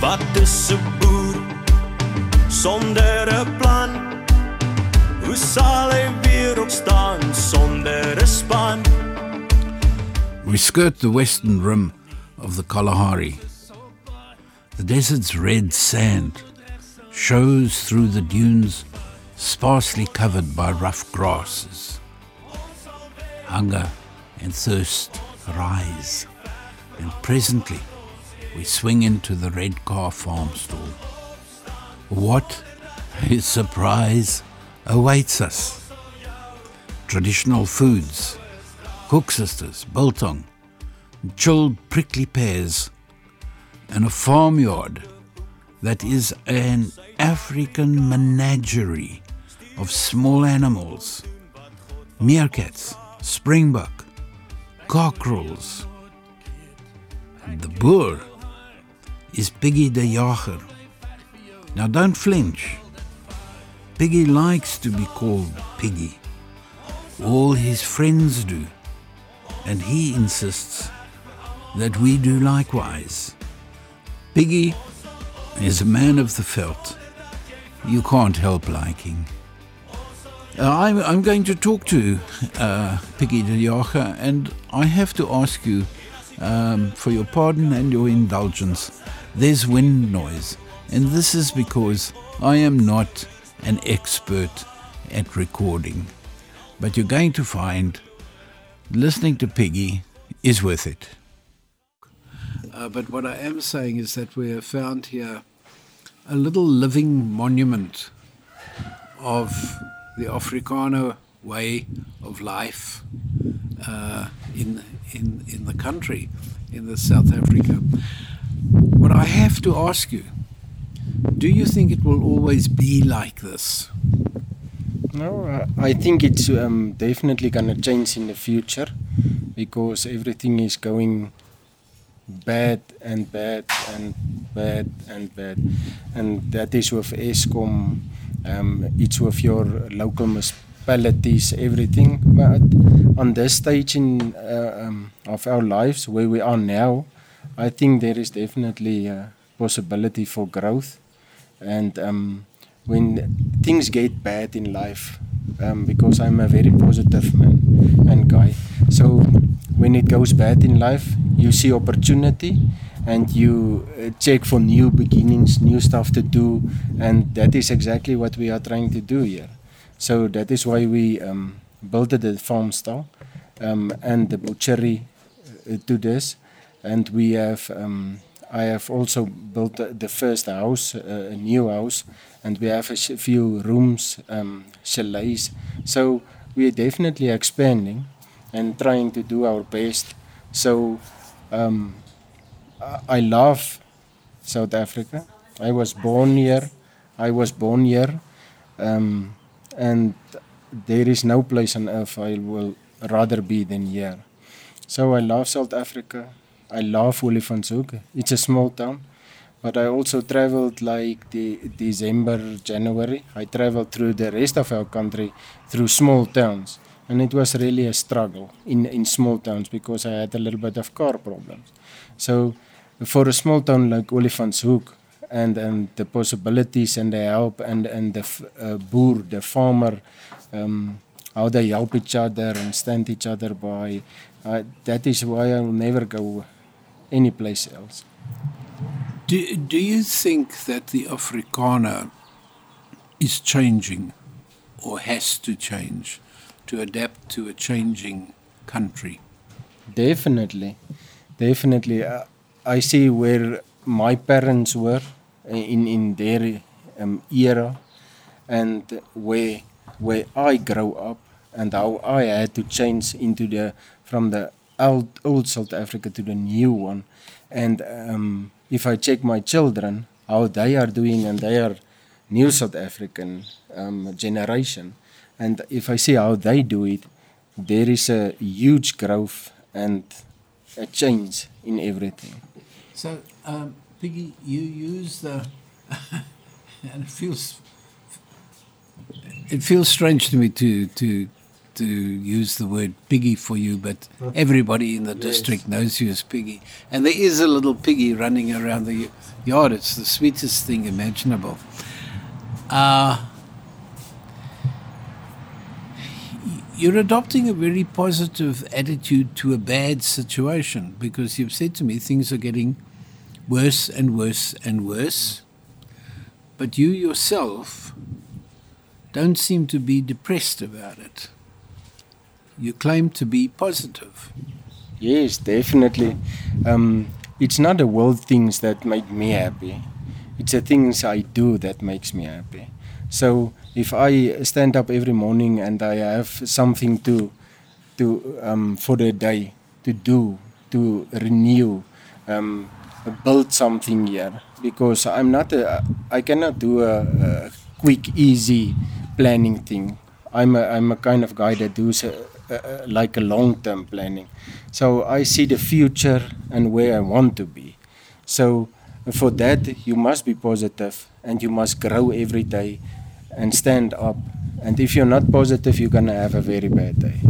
Wat is 'n boer sonder 'n plan? Hoe sal hy weer opstaan span? We skirt the western rim of the Kalahari. The desert's red sand shows through the dunes sparsely covered by rough grasses. Hunger and thirst rise, and presently we swing into the red car farm stall. What a surprise awaits us! Traditional foods, koeksisters, biltong, chilled prickly pears, and a farmyard that is an African menagerie of small animals meerkats, springbok, cockerels. and The boer is Piggy de Jager. Now don't flinch. Piggy likes to be called Piggy. All his friends do. And he insists that we do likewise. Piggy is a man of the veld. You can't help liking. Uh, I'm, I'm going to talk to uh, Piggy de Jager, and I have to ask you um, for your pardon and your indulgence. There's wind noise, and this is because I am not an expert at recording. But you're going to find listening to Piggy is worth it. Uh, but what I am saying is that we have found here a little living monument of the Afrikaner way of life uh, in, in, in the country, in the South Africa. What I have to ask you, do you think it will always be like this? No, I think it's um, definitely going to change in the future because everything is going bad and bad and bad and bad. And that is with Eskom, um, it's with your local municipalities, everything. But on this stage in, uh, um, of our lives, where we are now, I think there is definitely a possibility for growth. And um, when things get bad in life, um, because I'm a very positive man and guy. So when it goes bad in life, you see opportunity and you uh, check for new beginnings, new stuff to do, and that is exactly what we are trying to do here. So that is why we um, built the farm stall um, and the butchery uh, to this, and we have. Um, I have also built the first house, uh, a new house, and we have a few rooms, um, chalets. So we are definitely expanding and trying to do our best. So um, I love South Africa. I was born here. I was born here, um, and there is no place on earth I will rather be than here. So I love South Africa. I love Olifantshoek. It's a small town, but I also traveled like the December, January. I traveled through the rest of our country through small towns, and it was really a struggle in in small towns because I had a little bit of car problems. So for a small town like Olifantshoek, and and the possibilities and the help and and the uh, boer, the farmer. Um, how they help each other and stand each other by. Uh, that is why I will never go any place else. Do, do you think that the Afrikaner is changing or has to change to adapt to a changing country? Definitely. Definitely. Uh, I see where my parents were in, in their um, era and where, where I grew up and how I had to change into the from the old, old South Africa to the new one. And um, if I check my children, how they are doing, and they are new South African um, generation, and if I see how they do it, there is a huge growth and a change in everything. So, um, Piggy, you use the, and it feels, it feels strange to me to to to use the word piggy for you, but everybody in the district knows you as piggy. And there is a little piggy running around the yard. It's the sweetest thing imaginable. Uh, you're adopting a very positive attitude to a bad situation because you've said to me things are getting worse and worse and worse. But you yourself don't seem to be depressed about it. You claim to be positive. Yes, definitely. Um, it's not the world things that make me happy. It's the things I do that makes me happy. So if I stand up every morning and I have something to to um, for the day to do to renew, um, build something here because I'm not a I cannot do a, a quick easy planning thing. I'm a I'm a kind of guy that does a, a, like a long term planning. So I see the future and where I want to be. So for that you must be positive and you must grow every day and stand up. And if you're not positive, you're gonna have a very bad day.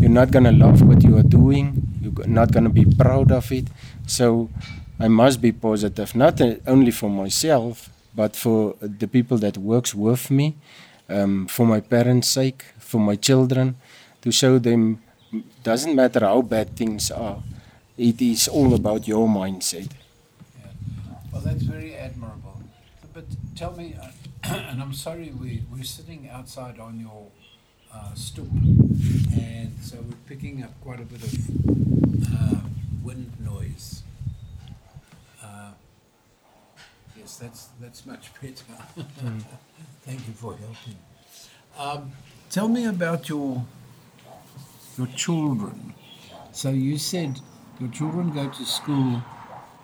You're not gonna love what you are doing. You're not gonna be proud of it. So I must be positive, not uh, only for myself, but for the people that works with me, um, for my parents' sake, for my children, to show them doesn't matter how bad things are. It is all about your mindset. Yeah. Well, that's very admirable. But tell me, uh, and I'm sorry, we, we're sitting outside on your uh, stoop, and so we're picking up quite a bit of uh, wind noise. Uh, yes, that's, that's much better. mm. Thank you for helping. Um, tell me about your, your children. So you said your children go to school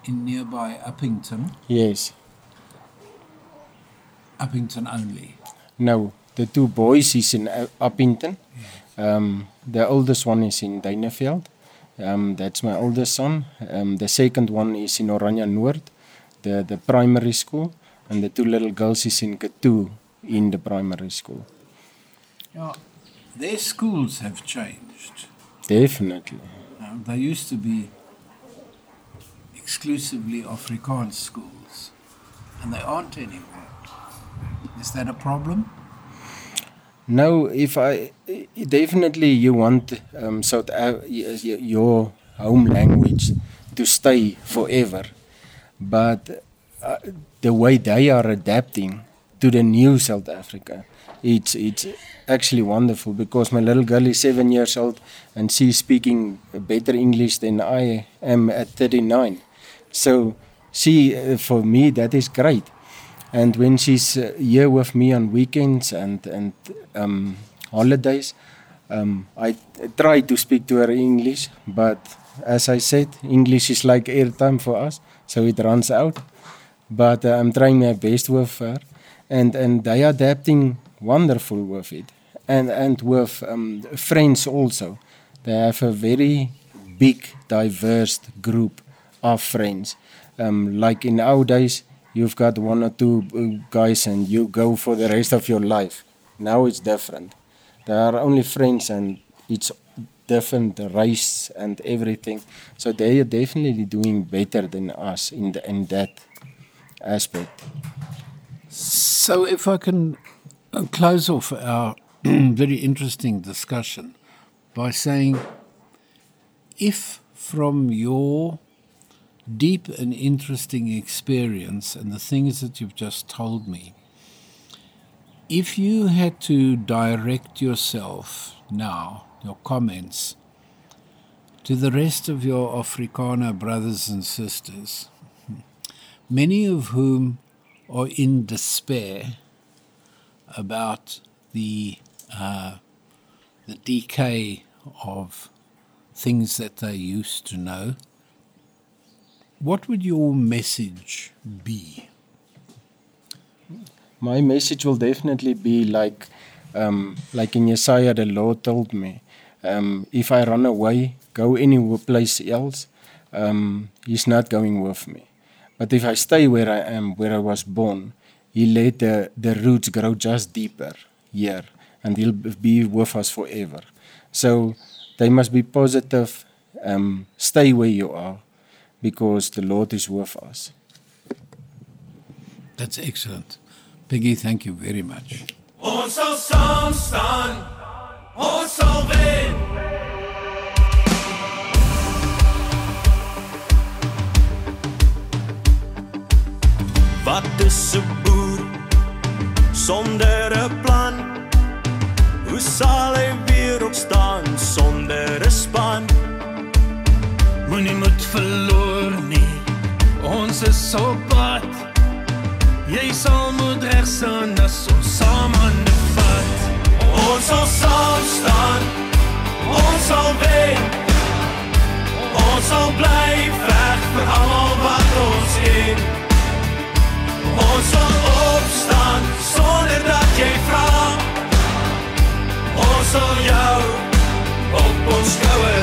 in nearby Upington. Yes. Upington only? No, the two boys is in Upington. Yeah. Um, the oldest one is in Duineveld. Um, that's my oldest son. Um, the second one is in Oranje Noord, the, the primary school. And the two little girls is in Katu in the primary school. Yeah, their schools have changed. Definitely. Um, they used to be exclusively Afrikaans schools, and they aren't anymore. Is that a problem? No, if I definitely you want um, South your home language to stay forever, but uh, the way they are adapting to the new South Africa, it's it's actually wonderful because my little girl is seven years old and she's speaking better English than I am at 39. So she, uh, for me, that is great. And when she's uh, here with me on weekends and and um, holidays, um, I try to speak to her English. But as I said, English is like airtime for us, so it runs out. But uh, I'm trying my best with her, and and they are adapting wonderful with it, and and with um, friends also. They have a very big, diverse group of friends. Um, like in our days you've got one or two uh, guys and you go for the rest of your life. Now it's different. They are only friends and it's different race and everything. So they are definitely doing better than us in the, in that aspect. So if I can uh, close off our very interesting discussion by saying if from your deep and interesting experience and the things that you've just told me, if you had to direct yourself now, your comments, to the rest of your Afrikaner brothers and sisters, many of whom are in despair about the uh, the decay of things that they used to know, what would your message be? My message will definitely be like, um, like in Isaiah, the Lord told me, um, if I run away, go any place else, um, He's not going with me. But if I stay where I am, where I was born, He'll let the, the roots grow just deeper here, and He'll be with us forever. So they must be positive. Um, stay where you are because the Lord is with us. That's excellent. Peggy, thank you very much. Ons sal saam staan. Ons sal wen. Wat is 'n boer sonder 'n plan? Hoe sal hy weer opstaan sonder 'n span? Moenie moed verloor nie. Ons is op pad. Jy sal moet reg staan as ons saam aan die vat. Ons sal saam staan. Ons sal wen. Ons sal bly veg vir almal wat ons het. Ons sal opstaan sonder dat jy vra. Ja, ons sal jou op ons skouers